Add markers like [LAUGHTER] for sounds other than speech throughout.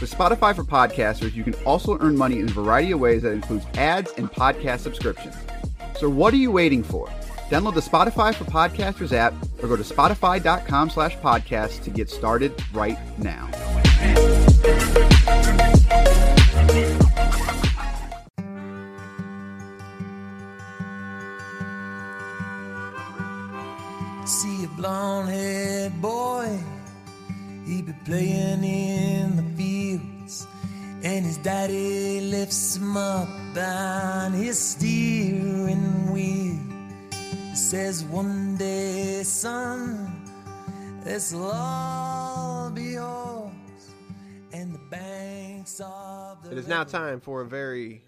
With Spotify for podcasters, you can also earn money in a variety of ways that includes ads and podcast subscriptions. So what are you waiting for? Download the Spotify for Podcasters app or go to spotify.com slash podcast to get started right now. See a blonde haired boy, he be playing in the and his daddy lifts him up on his steering wheel. He says, One day, son, this'll all be yours, and the banks of the It is now time for a very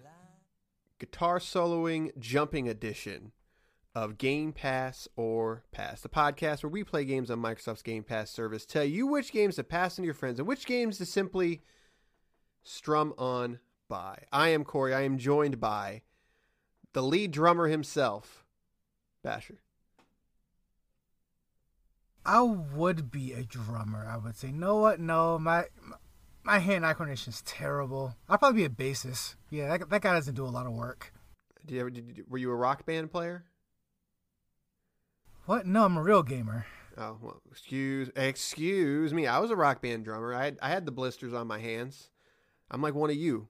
guitar soloing jumping edition of Game Pass or Pass, the podcast where we play games on Microsoft's Game Pass service, tell you which games to pass on to your friends and which games to simply strum on by. I am Corey. I am joined by the lead drummer himself, Basher. I would be a drummer. I would say, no, what? No, my my hand-eye coordination is terrible. I'd probably be a bassist. Yeah, that, that guy doesn't do a lot of work. Did you ever, did were you a rock band player? What? No, I'm a real gamer. Oh, well, excuse excuse me. I was a rock band drummer. I had, I had the blisters on my hands. I'm like one of you.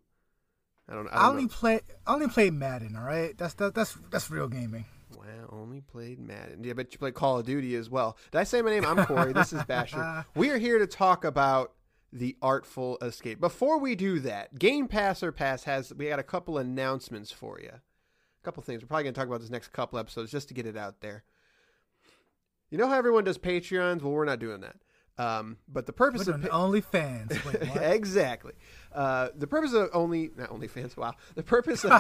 I don't. I, I don't only know. play I only play Madden. All right, that's that, that's that's real gaming. Wow, only played Madden. Yeah, but you play Call of Duty as well. Did I say my name? I'm Corey. this is Basher. [LAUGHS] We are here to talk about the Artful Escape. Before we do that, Game Pass or Pass has we got a couple announcements for you. A couple things. We're probably going to talk about this next couple episodes just to get it out there. You know how everyone does Patreons? Well, we're not doing that. Um, but the purpose We're of pa- OnlyFans. Wait, [LAUGHS] exactly. Uh, the purpose of only not OnlyFans. Wow. The purpose of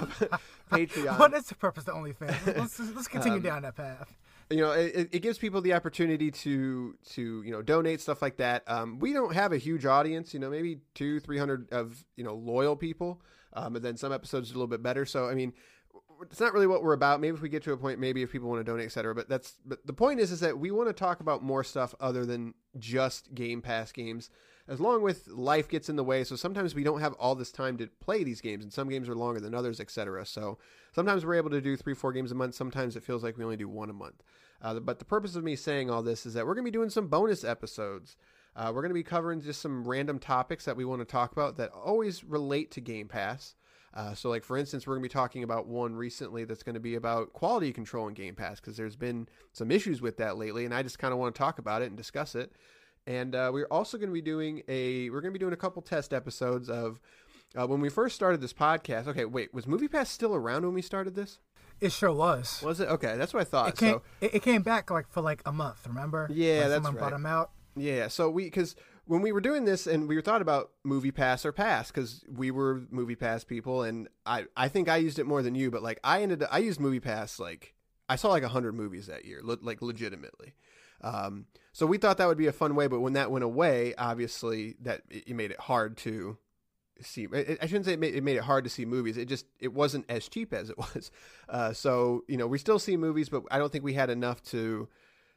[LAUGHS] Patreon. what is the purpose of OnlyFans? Let's, let's [LAUGHS] continue Um, down that path. you know it, it gives people the opportunity to to you know donate stuff like that um, we don't have a huge audience you know maybe two three hundred of you know loyal people um, and then some episodes are a little bit better so i mean it's not really what we're about. Maybe if we get to a point maybe if people want to donate etc but that's but the point is is that we want to talk about more stuff other than just game pass games. As long with life gets in the way so sometimes we don't have all this time to play these games and some games are longer than others etc so sometimes we're able to do three four games a month. Sometimes it feels like we only do one a month. Uh, but the purpose of me saying all this is that we're going to be doing some bonus episodes. Uh, we're going to be covering just some random topics that we want to talk about that always relate to game pass uh, so, like for instance, we're going to be talking about one recently that's going to be about quality control in Game Pass because there's been some issues with that lately, and I just kind of want to talk about it and discuss it. And uh, we're also going to be doing a we're going to be doing a couple test episodes of uh, when we first started this podcast. Okay, wait, was MoviePass still around when we started this? It sure was. Was it? Okay, that's what I thought. It came so it, it came back like for like a month. Remember? Yeah, When that's someone brought right. him out. Yeah, so we because when we were doing this and we were thought about movie pass or pass because we were movie pass people and I I think I used it more than you, but like I ended I used movie pass like I saw like hundred movies that year, le- like legitimately. Um, so we thought that would be a fun way, but when that went away, obviously that it, it made it hard to see. I shouldn't say it made, it made, it hard to see movies. It just it wasn't as cheap as it was. [LAUGHS] Uh, so you know, we still see movies, but I don't think we had enough to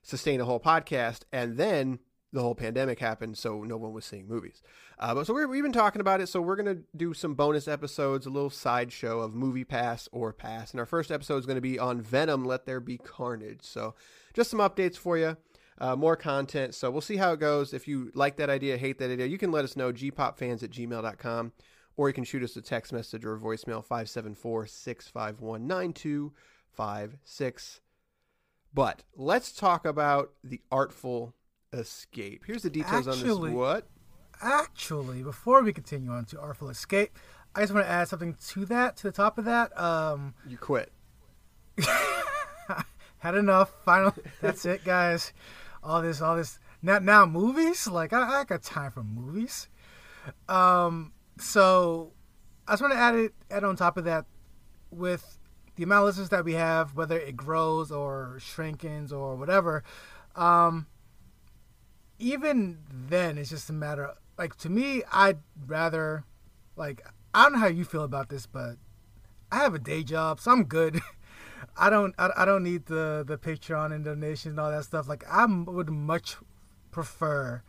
sustain a whole podcast. And then the whole pandemic happened, so no one was seeing movies. Uh, but so we have been talking about it. So we're gonna do some bonus episodes, a little sideshow of Movie Pass or Pass. And our first episode is to be on Venom: Let There Be Carnage. So just some updates for you. Uh, more content. So we'll see how it goes. If you like that idea, hate that idea, you can let us know, gpopfans at gmail.com, or you can shoot us a text message or a voicemail, 574 651 9256. But let's talk about the artful escape. Here's the details actually, on this. What? Actually, before we continue on to Artful Escape, I just want to add something to that, to the top of that. Um, you quit. [LAUGHS] had enough. Final. That's it, guys. All this, all this. Now, now movies. Like I, I got time for movies. Um. So, I just want to add it, add on top of that, with the amount of listeners that we have, whether it grows or shrinkens or whatever. Um, even then, it's just a matter. Of, like to me, I'd rather, like, I don't know how you feel about this, but I have a day job, so I'm good. [LAUGHS] I don't, I, I don't need the the Patreon and donations and all that stuff. Like, I would much prefer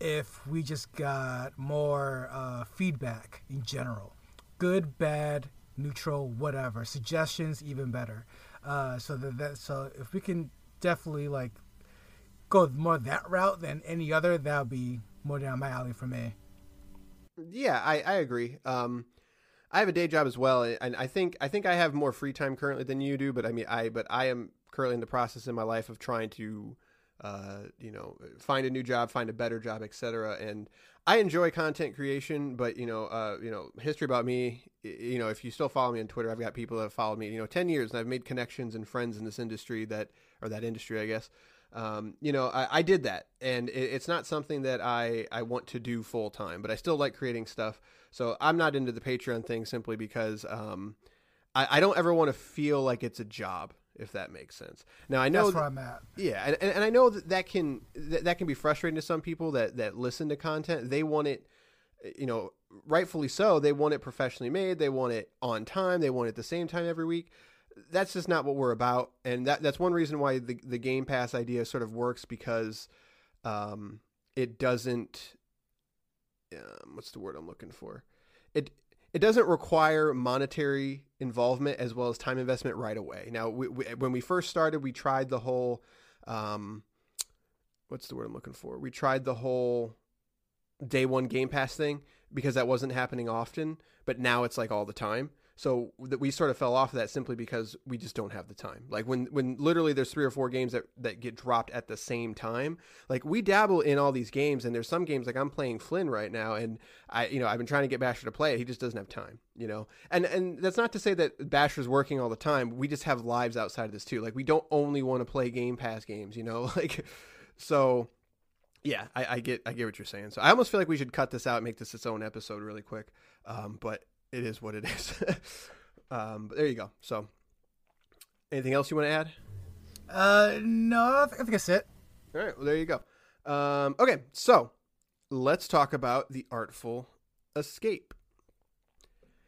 if we just got more uh, feedback in general, good, bad, neutral, whatever. Suggestions, even better. Uh, so that, that so if we can definitely like go more that route than any other, that would be more down my alley for me. Yeah, I, I agree. Um, I have a day job as well, and I think I think I have more free time currently than you do. But I mean, I but I am currently in the process in my life of trying to, uh, you know, find a new job, find a better job, etc. And I enjoy content creation, but you know, uh, you know, history about me. You know, if you still follow me on Twitter, I've got people that have followed me. You know, ten years, and I've made connections and friends in this industry that or that industry, I guess, um, you know, I, I, did that, and it, it's not something that I, I want to do full time, but I still like creating stuff. So I'm not into the Patreon thing simply because um, I, I don't ever want to feel like it's a job, if that makes sense. Now I know that's where I'm at. Yeah, and, and I know that that can that, that can be frustrating to some people that that listen to content. They want it, you know, rightfully so. They want it professionally made. They want it on time. They want it at the same time every week that's just not what we're about, and that that's one reason why the the Game Pass idea sort of works because um, it doesn't. Um, what's the word I'm looking for? It it doesn't require monetary involvement as well as time investment right away. Now, we, we, when we first started, we tried the whole. Um, what's the word I'm looking for? We tried the whole day one Game Pass thing because that wasn't happening often, but now it's like all the time. So that we sort of fell off of that simply because we just don't have the time. Like when when literally there's three or four games that that get dropped at the same time. Like we dabble in all these games, and there's some games like I'm playing Flynn right now, and I you know I've been trying to get Basher to play it. He just doesn't have time. You know, and and that's not to say that Basher's working all the time. We just have lives outside of this too. Like we don't only want to play Game Pass games. You know, [LAUGHS] like so. Yeah, I, I, get I get what you're saying. So I almost feel like we should cut this out and make this its own episode really quick. Um, but it is what it [LAUGHS] is. um, but there you go. So, anything else you want to add? Uh, no, I think that's it. All right, well, there you go. Um, okay, so let's talk about the Artful Escape.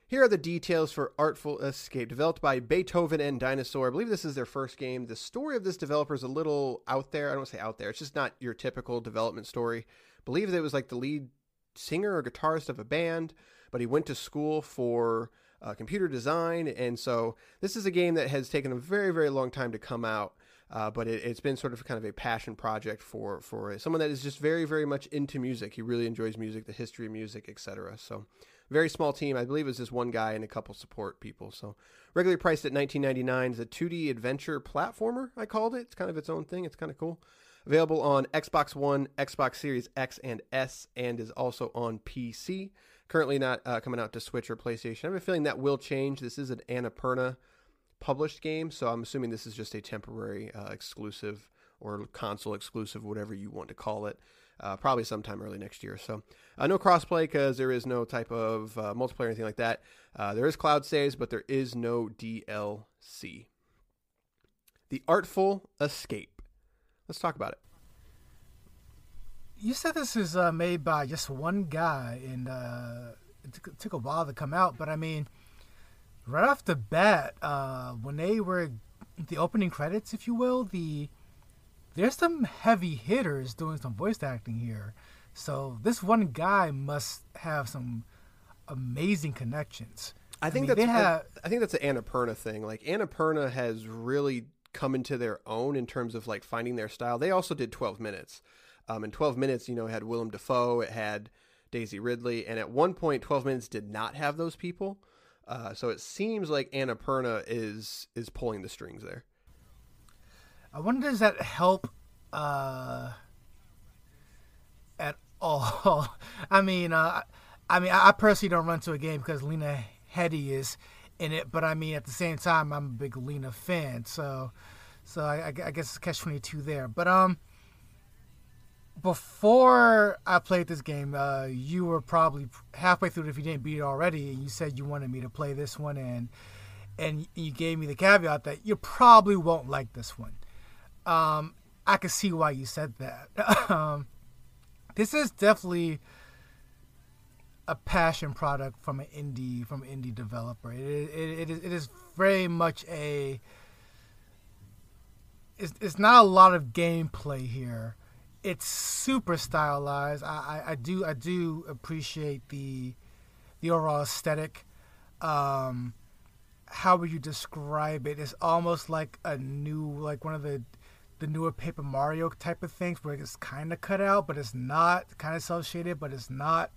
Here are the details for Artful Escape, developed by Beethoven and Dinosaur. I believe this is their first game. The story of this developer is a little out there. I don't say out there. It's just not your typical development story. I believe that it was like the lead singer or guitarist of a band but he went to school for uh, computer design. And so this is a game that has taken a very, very long time to come out. Uh, but it, has been sort of kind of a passion project for for someone that is just very very much into music. He really enjoys music, the history of music, etc. So, very small team. I believe it's just one guy and a couple support people. So, regularly priced at 19.99 is a 2D adventure platformer. I called it. It's kind of its own thing. It's kind of cool. Available on Xbox One, Xbox Series X and S, and is also on PC. Currently not uh, coming out to Switch or PlayStation. I have a feeling that will change. This is an Annapurna published game, so I'm assuming this is just a temporary uh, exclusive or console exclusive, whatever you want to call it. Uh, probably sometime early next year. So uh, no crossplay because there is no type of uh, multiplayer or anything like that. Uh, there is cloud saves, but there is no DLC. The Artful Escape. Let's talk about it you said this is uh, made by just one guy, and uh, it took, took a while to come out, but I mean, right off the bat, uh, when they were the opening credits, if you will, the there's some heavy hitters doing some voice acting here. So this one guy must have some amazing connections. I think mean, that's they have- I, I think that's an Annapurna thing. Like Annapurna has really come into their own in terms of like finding their style. They also did 12 minutes. Um, in 12 minutes, you know, it had Willem Dafoe, it had Daisy Ridley, and at one point, 12 minutes did not have those people. Uh, so it seems like Annapurna is is pulling the strings there. I wonder does that help uh, at all? [LAUGHS] I mean, uh, I mean, I personally don't run to a game because Lena Headey is in it, but I mean, at the same time, I'm a big Lena fan, so so I, I guess it's catch twenty two there. But um, before I played this game, uh, you were probably halfway through it if you didn't beat it already, and you said you wanted me to play this one, and and you gave me the caveat that you probably won't like this one. Um, I can see why you said that. [LAUGHS] um, this is definitely a passion product from an indie from an indie developer. It it, it, is, it is very much a. It's, it's not a lot of gameplay here. It's super stylized. I, I, I do I do appreciate the the overall aesthetic. Um, how would you describe it? It's almost like a new like one of the the newer Paper Mario type of things where it's kind of cut out, but it's not kind of cel shaded, but it's not.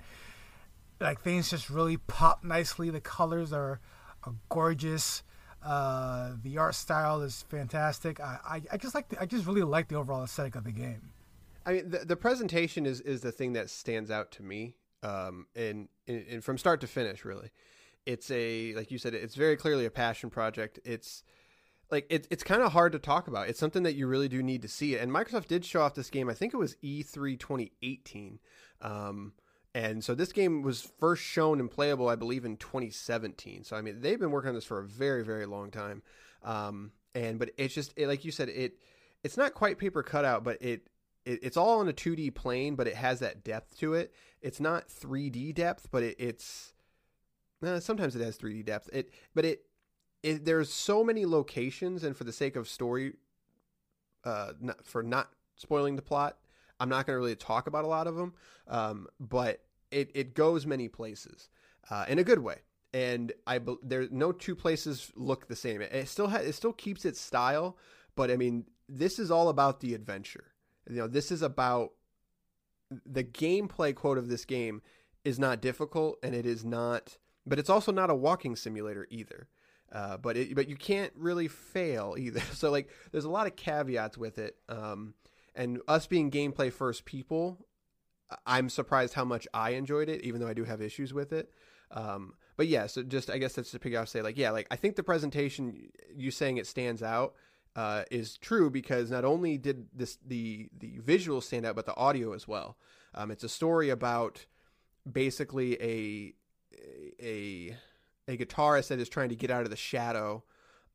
Like things just really pop nicely. The colors are, are gorgeous. Uh, the art style is fantastic. I, I, I just like the, I just really like the overall aesthetic of the game. I mean, the, the presentation is, is the thing that stands out to me, um, and, and, and from start to finish, really. It's a like you said, it's very clearly a passion project. It's like it, it's kind of hard to talk about. It's something that you really do need to see. And Microsoft did show off this game. I think it was E3 2018. Um, and so this game was first shown and playable, I believe, in 2017. So I mean, they've been working on this for a very, very long time. Um, and but it's just it, like you said, it it's not quite paper cutout, but it, it it's all on a 2D plane, but it has that depth to it. It's not 3D depth, but it, it's uh, sometimes it has 3D depth. It but it it, there's so many locations, and for the sake of story, uh, not, for not spoiling the plot, I'm not going to really talk about a lot of them. Um, but it it goes many places uh, in a good way, and I there no two places look the same. It, it still ha- it still keeps its style, but I mean this is all about the adventure. You know, this is about the gameplay quote of this game is not difficult, and it is not, but it's also not a walking simulator either. Uh, but it, but you can't really fail either. [LAUGHS] So like, there's a lot of caveats with it. Um, and us being gameplay first people, I'm surprised how much I enjoyed it, even though I do have issues with it. Um, but yeah, so just I guess that's to pick out say like yeah, like I think the presentation you saying it stands out uh, is true because not only did this the the visuals stand out, but the audio as well. Um, it's a story about basically a a a guitarist that is trying to get out of the shadow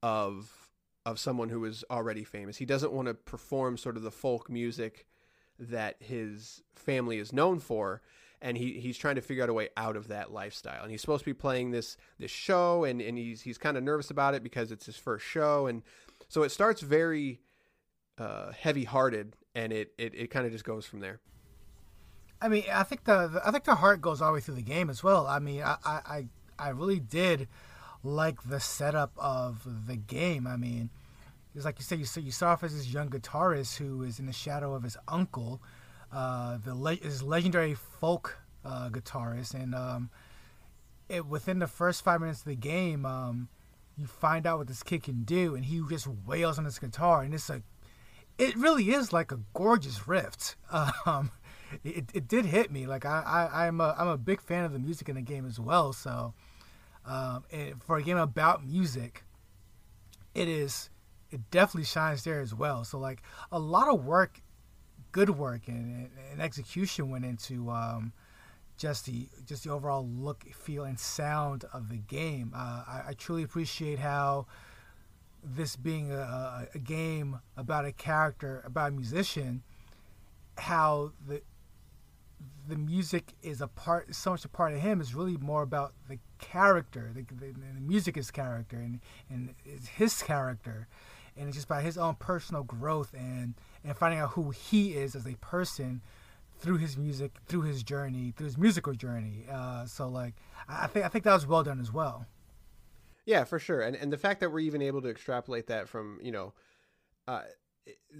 of of someone who is already famous. He doesn't want to perform sort of the folk music that his family is known for and he, he's trying to figure out a way out of that lifestyle. And he's supposed to be playing this this show and, and he's he's kind of nervous about it because it's his first show and so it starts very uh, heavy hearted and it, it, it kind of just goes from there. I mean, I think the, the, I think the heart goes all the way through the game as well. I mean, I, I, I really did like the setup of the game. I mean, it's like you said, you you saw off as this young guitarist who is in the shadow of his uncle, uh, the le- his legendary folk uh, guitarist, and um, it within the first five minutes of the game, um, you find out what this kid can do, and he just wails on his guitar, and it's like, it really is like a gorgeous riff. [LAUGHS] Um, it, it did hit me. Like I, I I'm a I'm a big fan of the music in the game as well. So, um, for a game about music, it is it definitely shines there as well. So like a lot of work, good work and, and execution went into um, just the just the overall look, feel, and sound of the game. Uh, I, I, truly appreciate how this being a, a game about a character, about a musician, how the the music is a part, so much a part of him. is really more about the character. The, the, the music is character, and and it's his character, and it's just about his own personal growth and and finding out who he is as a person through his music, through his journey, through his musical journey. Uh, so like, I think I think that was well done as well. Yeah, for sure. And and the fact that we're even able to extrapolate that from you know, uh,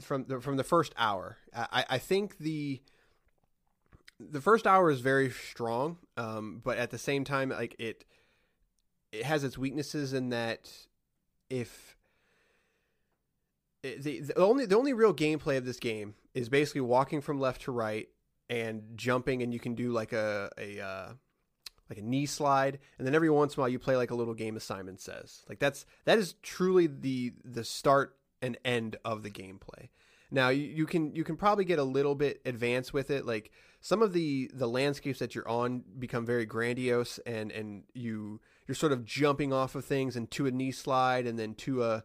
from the, from the first hour, I I think the the first hour is very strong, um, but at the same time, like it it has its weaknesses in that if the, the only the only real gameplay of this game is basically walking from left to right and jumping, and you can do like a a uh, like a knee slide, and then every once in a while you play like a little game as Simon says. Like that's that is truly the the start and end of the gameplay. Now you, you can you can probably get a little bit advanced with it. Like some of the the landscapes that you're on become very grandiose, and and you you're sort of jumping off of things and to a knee slide, and then to a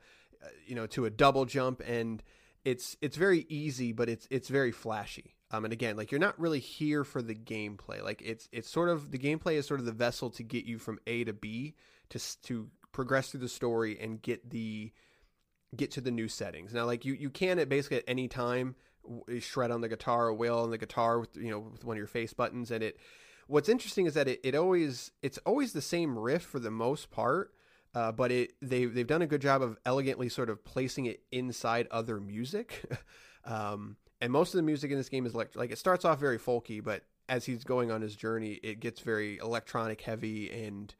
you know to a double jump, and it's it's very easy, but it's it's very flashy. Um, and again, like you're not really here for the gameplay. Like it's it's sort of the gameplay is sort of the vessel to get you from A to B to to progress through the story and get the get to the new settings. Now, like you you can at basically at any time shred on the guitar or wail on the guitar with you know with one of your face buttons, and it. What's interesting is that it, it always it's always the same riff for the most part, uh, but it they they've done a good job of elegantly sort of placing it inside other music. [LAUGHS] um, and most of the music in this game is like like it starts off very folky, but as he's going on his journey, it gets very electronic heavy and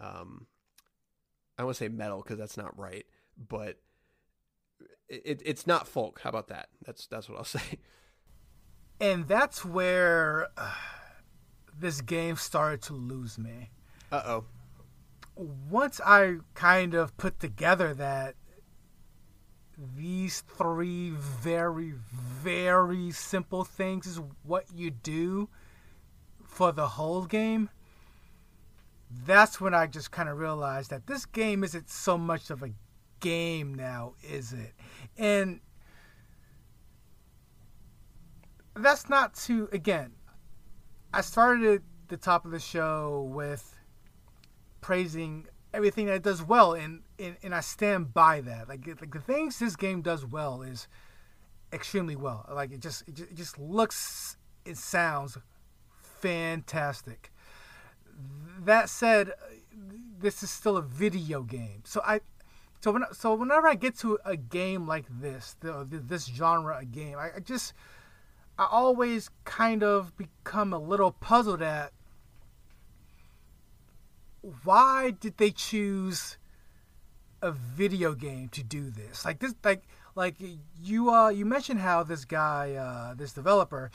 um, I want to say metal because that's not right, but it, it's not folk. How about that? That's that's what I'll [LAUGHS] say. And that's where uh, this game started to lose me. Uh oh. Once I kind of put together that these three very, very simple things is what you do for the whole game, that's when I just kind of realized that this game isn't so much of a game now, is it? And that's not to, again, I started at the top of the show with praising everything that it does well, and, and, and I stand by that. Like, like the things this game does well is extremely well. Like it just, it just, it just looks, it sounds fantastic. That said, this is still a video game, so I, so when, so whenever I get to a game like this, the, this genre of game, I, I just, I always kind of become a little puzzled at why did they choose a video game to do this? Like this, like like you uh you mentioned how this guy uh this developer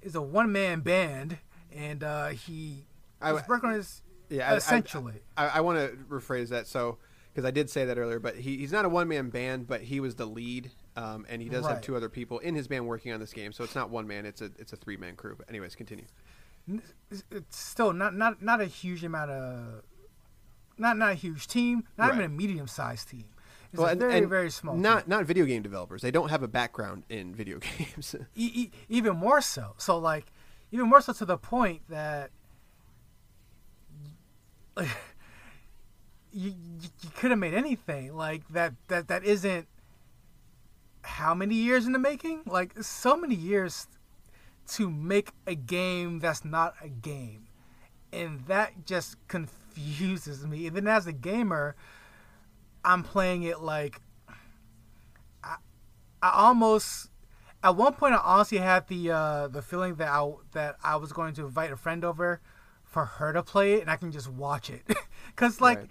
is a one man band and uh he I, was working on his yeah essentially. I, I, I want to rephrase that so because I did say that earlier, but he, he's not a one man band, but he was the lead. Um, and he does right. have two other people in his band working on this game, so it's not one man; it's a it's a three man crew. But anyways, continue it's still not not not a huge amount of not not a huge team, not right. even a medium sized team. It's well, a very and very small. Not team. not video game developers. They don't have a background in video [LAUGHS] games. e- e- even more so. So like even more so to the point that [LAUGHS] like, you, you, you could have made anything like that that that isn't how many years in the making? Like so many years to make a game that's not a game. And that just confuses me. And then as a gamer, I'm playing it like I, I almost at one point I honestly had the uh, the feeling that I that I was going to invite a friend over for her to play it and I can just watch it. [LAUGHS] Cuz like right.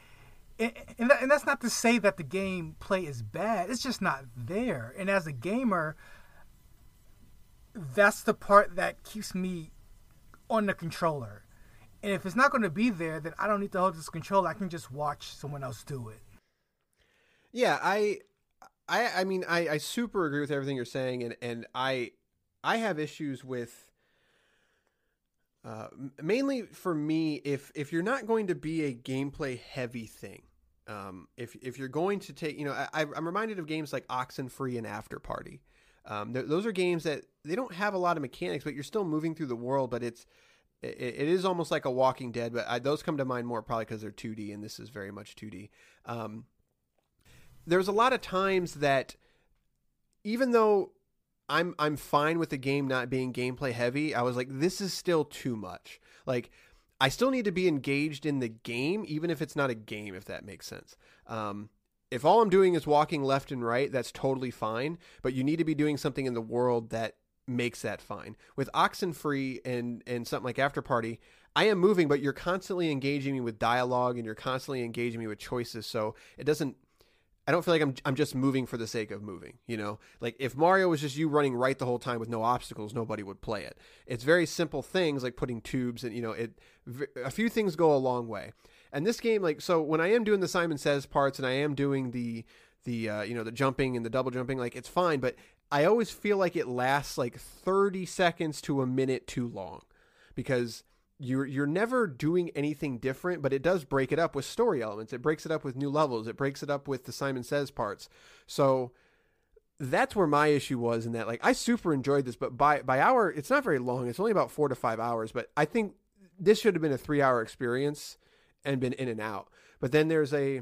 and, and, that, and that's not to say that the game play is bad. It's just not there. And as a gamer, that's the part that keeps me on the controller. And if it's not going to be there, then I don't need to hold this controller. I can just watch someone else do it. Yeah, I, I, I mean, I, I super agree with everything you're saying, and and I, I have issues with. Uh, mainly for me, if if you're not going to be a gameplay heavy thing, um, if if you're going to take, you know, I, I'm reminded of games like Oxenfree and After Party, Um, th- those are games that they don't have a lot of mechanics, but you're still moving through the world. But it's it, it is almost like a Walking Dead. But I, those come to mind more probably because they're 2D, and this is very much 2D. Um, there's a lot of times that even though I'm I'm fine with the game not being gameplay heavy, I was like, this is still too much. Like I still need to be engaged in the game, even if it's not a game, if that makes sense. Um, if all I'm doing is walking left and right, that's totally fine. But you need to be doing something in the world that makes that fine. With Oxenfree and and something like After Party, I am moving, but you're constantly engaging me with dialogue and you're constantly engaging me with choices. So it doesn't I don't feel like I'm I'm just moving for the sake of moving, you know? Like if Mario was just you running right the whole time with no obstacles, nobody would play it. It's very simple things like putting tubes and you know, it a few things go a long way. And this game like so when I am doing the Simon Says parts and I am doing the the uh, you know, the jumping and the double jumping like it's fine, but I always feel like it lasts like 30 seconds to a minute too long because you're you're never doing anything different, but it does break it up with story elements. It breaks it up with new levels. It breaks it up with the Simon Says parts. So that's where my issue was in that like I super enjoyed this, but by by hour it's not very long. It's only about four to five hours, but I think this should have been a three hour experience and been in and out. But then there's a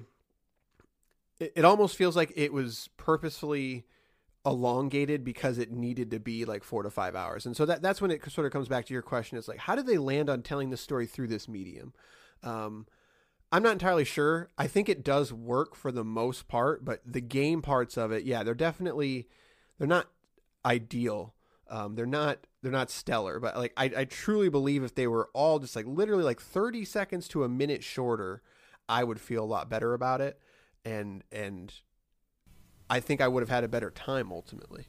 it, it almost feels like it was purposefully elongated because it needed to be like four to five hours. And so that that's when it sort of comes back to your question. It's like, how did they land on telling the story through this medium? Um, I'm not entirely sure. I think it does work for the most part, but the game parts of it, yeah, they're definitely they're not ideal. Um, they're not they're not stellar, but like I, I truly believe if they were all just like literally like 30 seconds to a minute shorter, I would feel a lot better about it. And and I think I would have had a better time ultimately.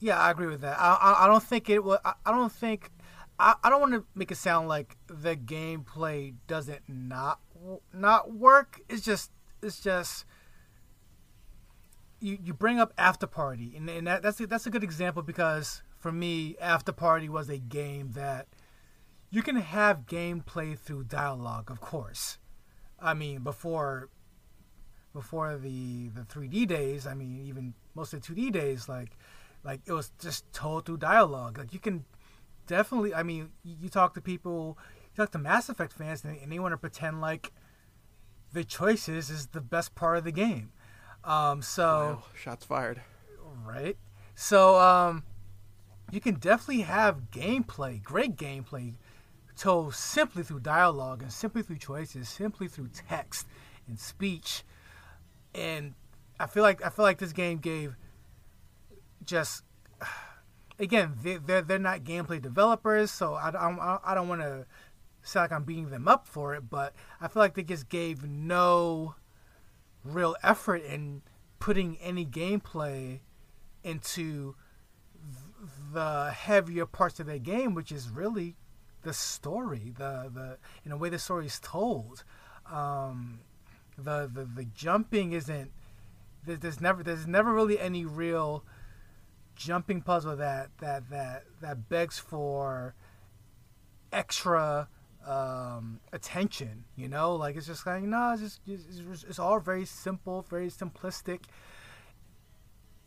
Yeah, I agree with that. I, I, don't think it will. I, don't think. I, I don't want to make it sound like the gameplay doesn't not not work. It's just it's just you you bring up After Party, and, and that, that's that's a good example because for me, After Party was a game that you can have gameplay through dialogue, of course. I mean, before before the the 3D days, I mean, even most of the 2D days, like like it was just told through dialogue. Like you can definitely, I mean, you, you talk to people, you talk to Mass Effect fans, and, and they want to pretend like the choices is the best part of the game. Um, so wow, shots fired, right? So um, you can definitely have gameplay, great gameplay, told simply through dialogue and simply through choices, simply through text and speech. And I feel like I feel like this game gave just [SIGHS] again they, they're they're not gameplay developers, so I don't I don't want to sound like I'm beating them up for it, but I feel like they just gave no real effort in putting any gameplay into the heavier parts of the game, which is really the story, the the in a way the story is told. Um, the the, the jumping isn't there's never there's never really any real jumping puzzle that that that that begs for extra um, attention. You know, like it's just like no, it's just it's, it's all very simple, very simplistic,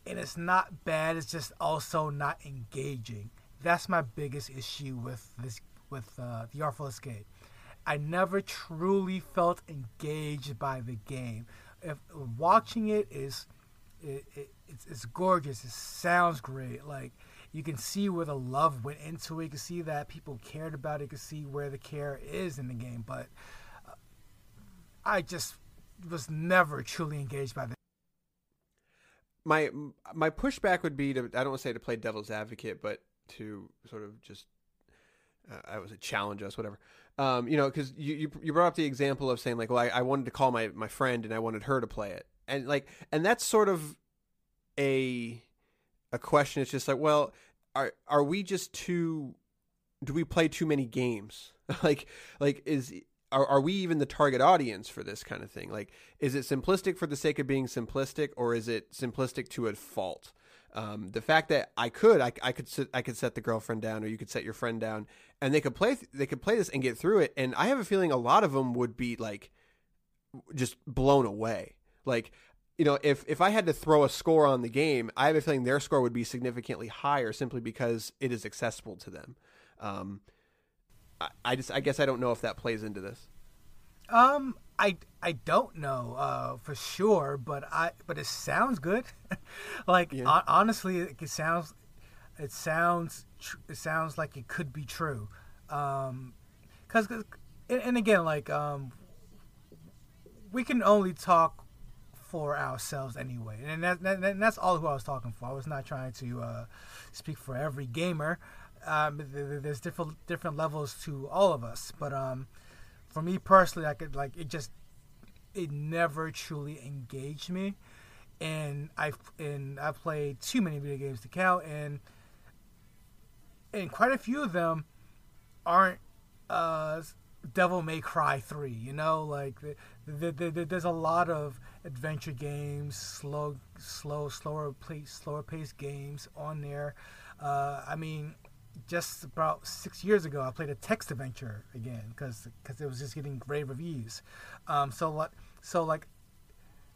and it's not bad. It's just also not engaging. That's my biggest issue with this with uh, the Artful Escape. I never truly felt engaged by the game. If watching it is, it, it, it's, it's gorgeous. It sounds great. Like you can see where the love went into it. You can see that people cared about it. You can see where the care is in the game. But uh, I just was never truly engaged by the. My my pushback would be to I don't want to say to play devil's advocate, but to sort of just uh, I was a challenge us, whatever. Um, you know, because you, you, you brought up the example of saying like, well, I, I wanted to call my my friend and I wanted her to play it, and like, and that's sort of a a question. It's just like, well, are are we just too? Do we play too many games? [LAUGHS] like, like is are, are we even the target audience for this kind of thing? Like, is it simplistic for the sake of being simplistic, or is it simplistic to a fault? Um, the fact that I could, I, I could, sit, I could set the girlfriend down, or you could set your friend down, and they could play, they could play this and get through it. And I have a feeling a lot of them would be like, just blown away. Like, you know, if if I had to throw a score on the game, I have a feeling their score would be significantly higher simply because it is accessible to them. Um, I, I just I guess I don't know if that plays into this. Um, I I don't know uh, for sure, but I but it sounds good. [LAUGHS] like Yeah. hon- honestly, it, it sounds it sounds tr- it sounds like it could be true. Um, cause, 'cause- and, and again, like um, we can only talk for ourselves anyway, and that, that, and that's all who I was talking for. I was not trying to uh, speak for every gamer. Um, th- th- there's different different levels to all of us, but um, for me personally, I could like it just it never truly engaged me, and I and I played too many video games to count, and and quite a few of them aren't uh, Devil May Cry three. You know, like the, the, the, there's a lot of adventure games, slow, slow, slower pace, slower paced games on there. Uh, I mean, just about six years ago, I played a text adventure again because it was just getting great reviews. Um, so like, so like,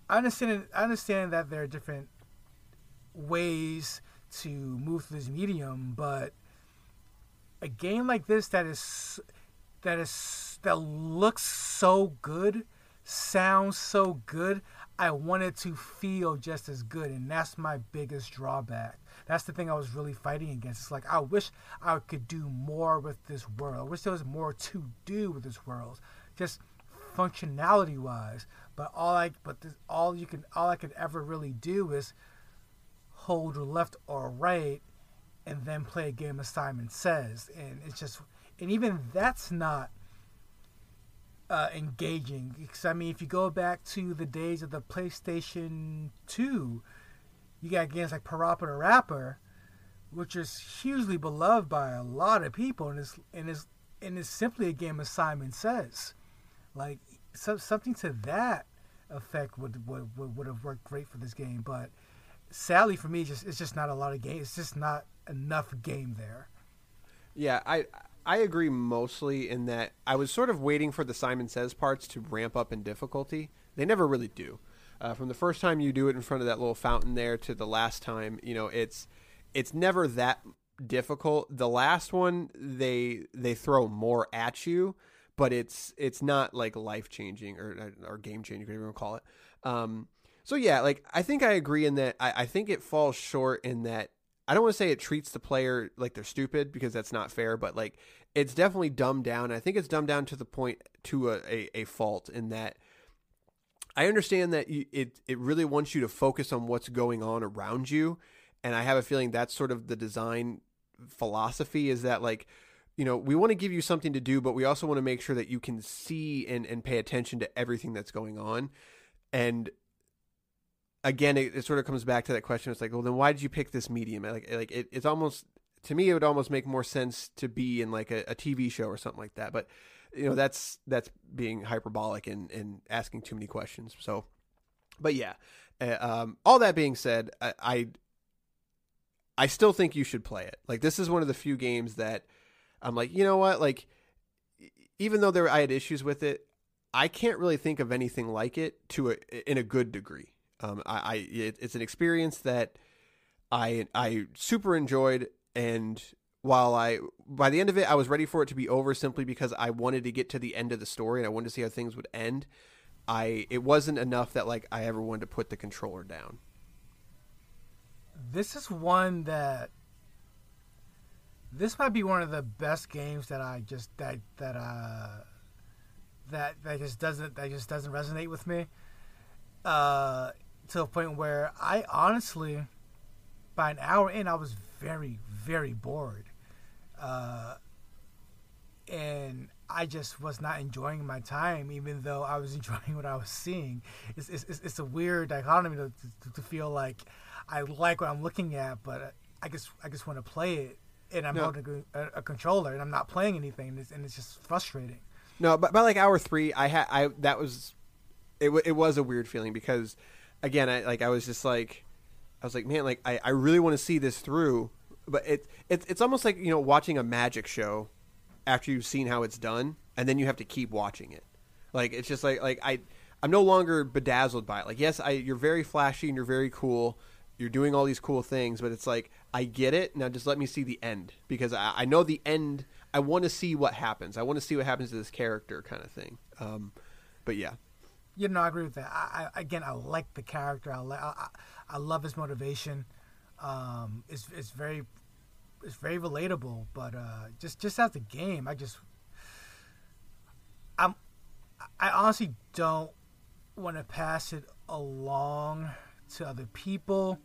I understand. I understand that there are different ways to move through this medium, but a game like this that is that is that looks so good, sounds so good. I want it to feel just as good, and that's my biggest drawback. That's the thing I was really fighting against. It's like I wish I could do more with this world. I wish there was more to do with this world, just functionality wise. But all I but this, all you can all I could ever really do is hold left or right and then play a game of Simon Says, and it's just, and even that's not uh, engaging. Because I mean, if you go back to the days of the PlayStation Two, you got games like Parappa the Rapper, which is hugely beloved by a lot of people, and it's and is and is simply a game of Simon Says, like so, something to that effect would, would would would have worked great for this game, but sadly for me, just it's just not a lot of game. It's just not enough game there. Yeah, I I agree mostly in that I was sort of waiting for the Simon Says parts to ramp up in difficulty. They never really do. Uh, from the first time you do it in front of that little fountain there to the last time, you know, it's it's never that difficult. The last one they they throw more at you, but it's it's not like life changing or or game changing, whatever you want to call it. Um, so yeah, like I think I agree in that. I, I think it falls short in that I don't want to say it treats the player like they're stupid because that's not fair, but like it's definitely dumbed down. I think it's dumbed down to the point to a, a, a fault in that I understand that you, it it really wants you to focus on what's going on around you, and I have a feeling that's sort of the design philosophy is that like you know we want to give you something to do, but we also want to make sure that you can see and and pay attention to everything that's going on, and again, it, it sort of comes back to that question. It's like, well, then why did you pick this medium? Like, like it, it's almost to me, it would almost make more sense to be in like a, a TV show or something like that. But you know, that's that's being hyperbolic and and asking too many questions. So, but yeah, uh, um, all that being said, I, I I still think you should play it. Like, this is one of the few games that I'm like, you know what, like. Even though there, I had issues with it, I can't really think of anything like it to a, in a good degree. Um, I, I it, it's an experience that I I super enjoyed, and while I by the end of it, I was ready for it to be over simply because I wanted to get to the end of the story and I wanted to see how things would end. I it wasn't enough that like I ever wanted to put the controller down. This is one that this might be one of the best games that I just that that uh that that just doesn't that just doesn't resonate with me. Uh to a point where I honestly, by an hour in, I was very, very bored. Uh, and I just was not enjoying my time, even though I was [LAUGHS] enjoying what I was seeing. It's, it's, it's a weird dichotomy to, to, to feel like I like what I'm looking at, but I just I just want to play it, and I'm No. holding a, a controller, and I'm not playing anything, and it's, and it's just frustrating. No, but by like hour three, I had I that was it. wa- It was a weird feeling because again, I like I was just like I was like, man, like I, I really want to see this through, but it it's it's almost like you know watching a magic show after you've seen how it's done, and then you have to keep watching it. Like it's just like like I I'm no longer bedazzled by it. Like, yes, I you're very flashy and you're very cool. You're doing all these cool things, but it's like I get it. Now just let me see the end because I, I know the end. I want to see what happens. I want to see what happens to this character, kind of thing. Um, but yeah, You know, I agree with that. I, I again, I like the character. I, li- I, I I love his motivation. Um, it's it's very it's very relatable. But uh, just just as a game, I just I'm I honestly don't want to pass it along to other people.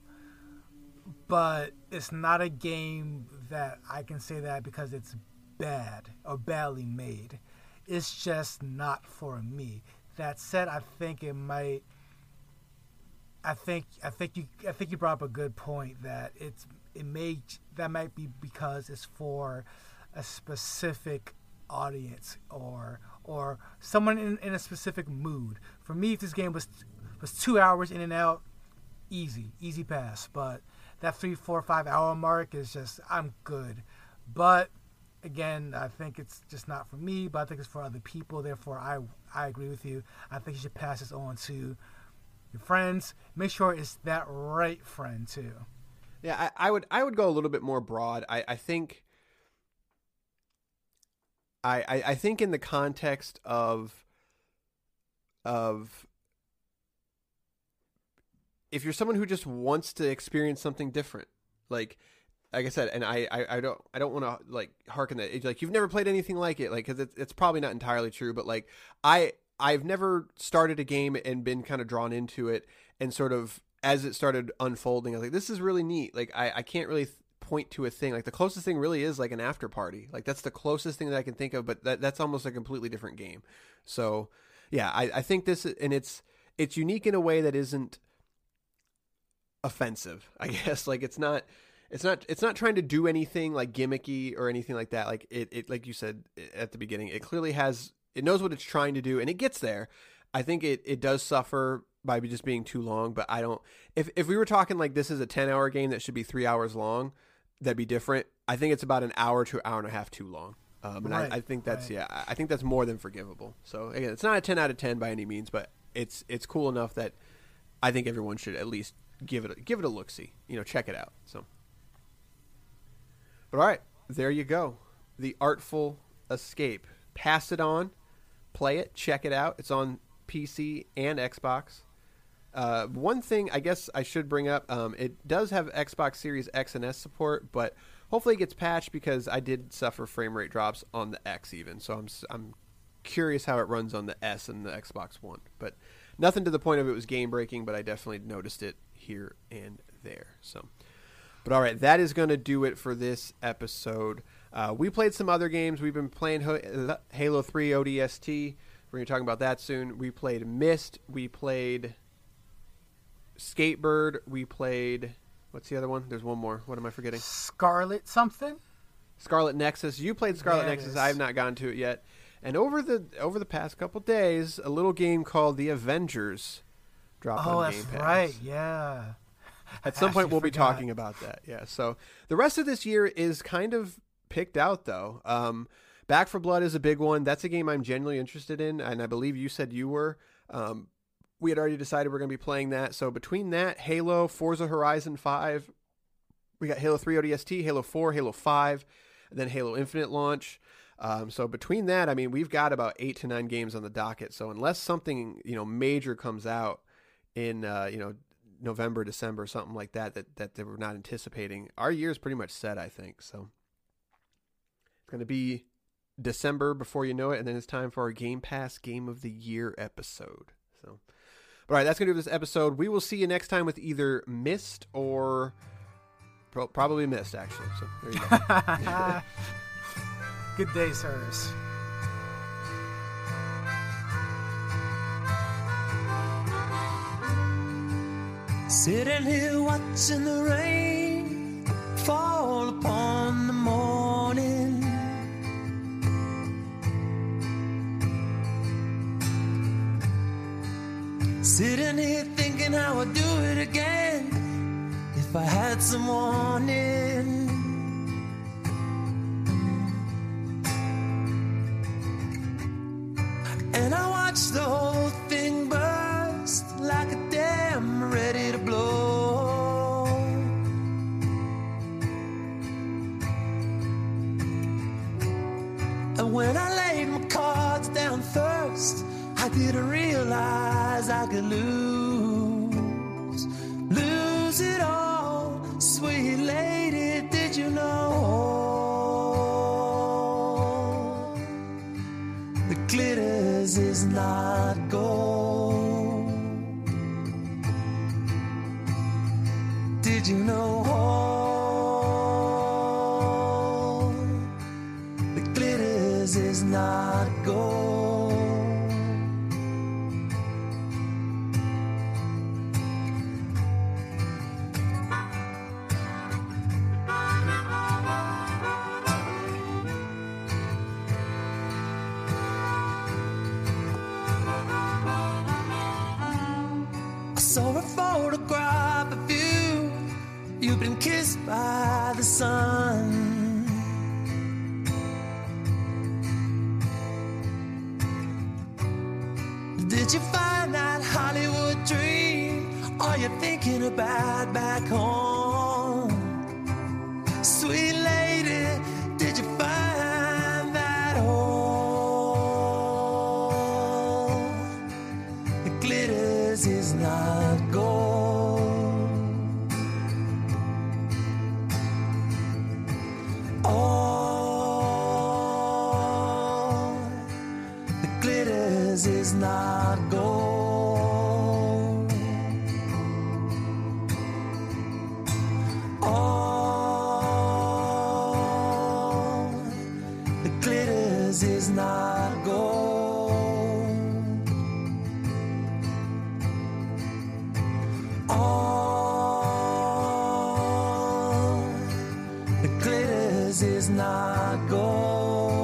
But it's not a game that I can say that because it's bad or badly made. It's just not for me. That said, I think it might. I think I think you I think you brought up a good point that it's it may that might be because it's for a specific audience or or someone in, in a specific mood. For me, if this game was was two hours in and out, easy easy pass. But that three four five hour mark is just I'm good. But again, I think it's just not for me, but I think it's for other people. Therefore, I I agree with you. I think you should pass this on to your friends. Make sure it's that right friend too. Yeah, I, I would I would go a little bit more broad. I, I think I, I I think in the context of of if you're someone who just wants to experience something different, like like I said, and I, I, I don't I don't want to like harken that like you've never played anything like it, like because it's it's probably not entirely true, but like I I've never started a game and been kind of drawn into it, and sort of as it started unfolding, I was like, this is really neat. Like I I can't really th- point to a thing. Like the closest thing really is like an after party. Like that's the closest thing that I can think of, but that that's almost a completely different game. So yeah, I I think this and it's it's unique in a way that isn't offensive. [LAUGHS] I guess like it's not it's not it's not trying to do anything like gimmicky or anything like that. Like it, it like you said at the beginning, it clearly has it knows what it's trying to do and it gets there. I think it, it does suffer by just being too long, but I don't if if we were talking like this is a ten hour game that should be three hours long, that'd be different. I think it's about an hour to an hour and a half too long. Um, and Right, I, I think that's right. yeah, I think that's more than forgivable. So again, it's not a ten out of ten by any means, but it's it's cool enough that I think everyone should at least give it a, give it a look see. You know, check it out. So, all right, there you go. The Artful Escape. Pass it on, play it, check it out. It's on PC and Xbox. Uh, one thing I guess I should bring up, um, it does have Xbox Series X and S support, but hopefully it gets patched because I did suffer frame rate drops on the X even. So I'm I'm curious how it runs on the S and the Xbox One. But nothing to the point of it was game breaking, but I definitely noticed it here and there. So, but all right, that is going to do it for this episode. Uh, we played some other games. We've been playing Halo 3 ODST. We're going to be talking about that soon. We played Myst. We played Skatebird. We played. What's the other one? There's one more. What am I forgetting? Scarlet something. Scarlet Nexus. You played Scarlet Yeah, Nexus. I have not gotten to it yet. And over the over the past couple days, a little game called The Avengers dropped Oh, on that's Game Pass. right. Yeah. At some point, we'll be talking about that. Yeah. So the rest of this year is kind of picked out, though. Um, Back for Blood is a big one. That's a game I'm genuinely interested in, and I believe you said you were. Um, we had already decided we're going to be playing that. So between that, Halo, Forza Horizon 5, we got Halo 3 ODST, Halo 4, Halo 5, and then Halo Infinite launch. Um, so between that, I mean, we've got about eight to nine games on the docket. So unless something you know major comes out in uh, you know November, December, something like that, that that they were not anticipating, our year is pretty much set. I think so. It's going to be December before you know it, and then it's time for our Game Pass Game of the Year episode. So, all right, that's going to do this episode. We will see you next time with either Myst or pro- probably Myst, actually. So there you go. [LAUGHS] Good day, sirs. Sitting here watching the rain fall upon the morning. Sitting here thinking how I'd do it again if I had some warning. I could You've been kissed by the sun. Did you find that Hollywood dream? Are you thinking about glitters is not gold.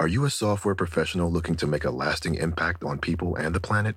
Are you a software professional looking to make a lasting impact on people and the planet?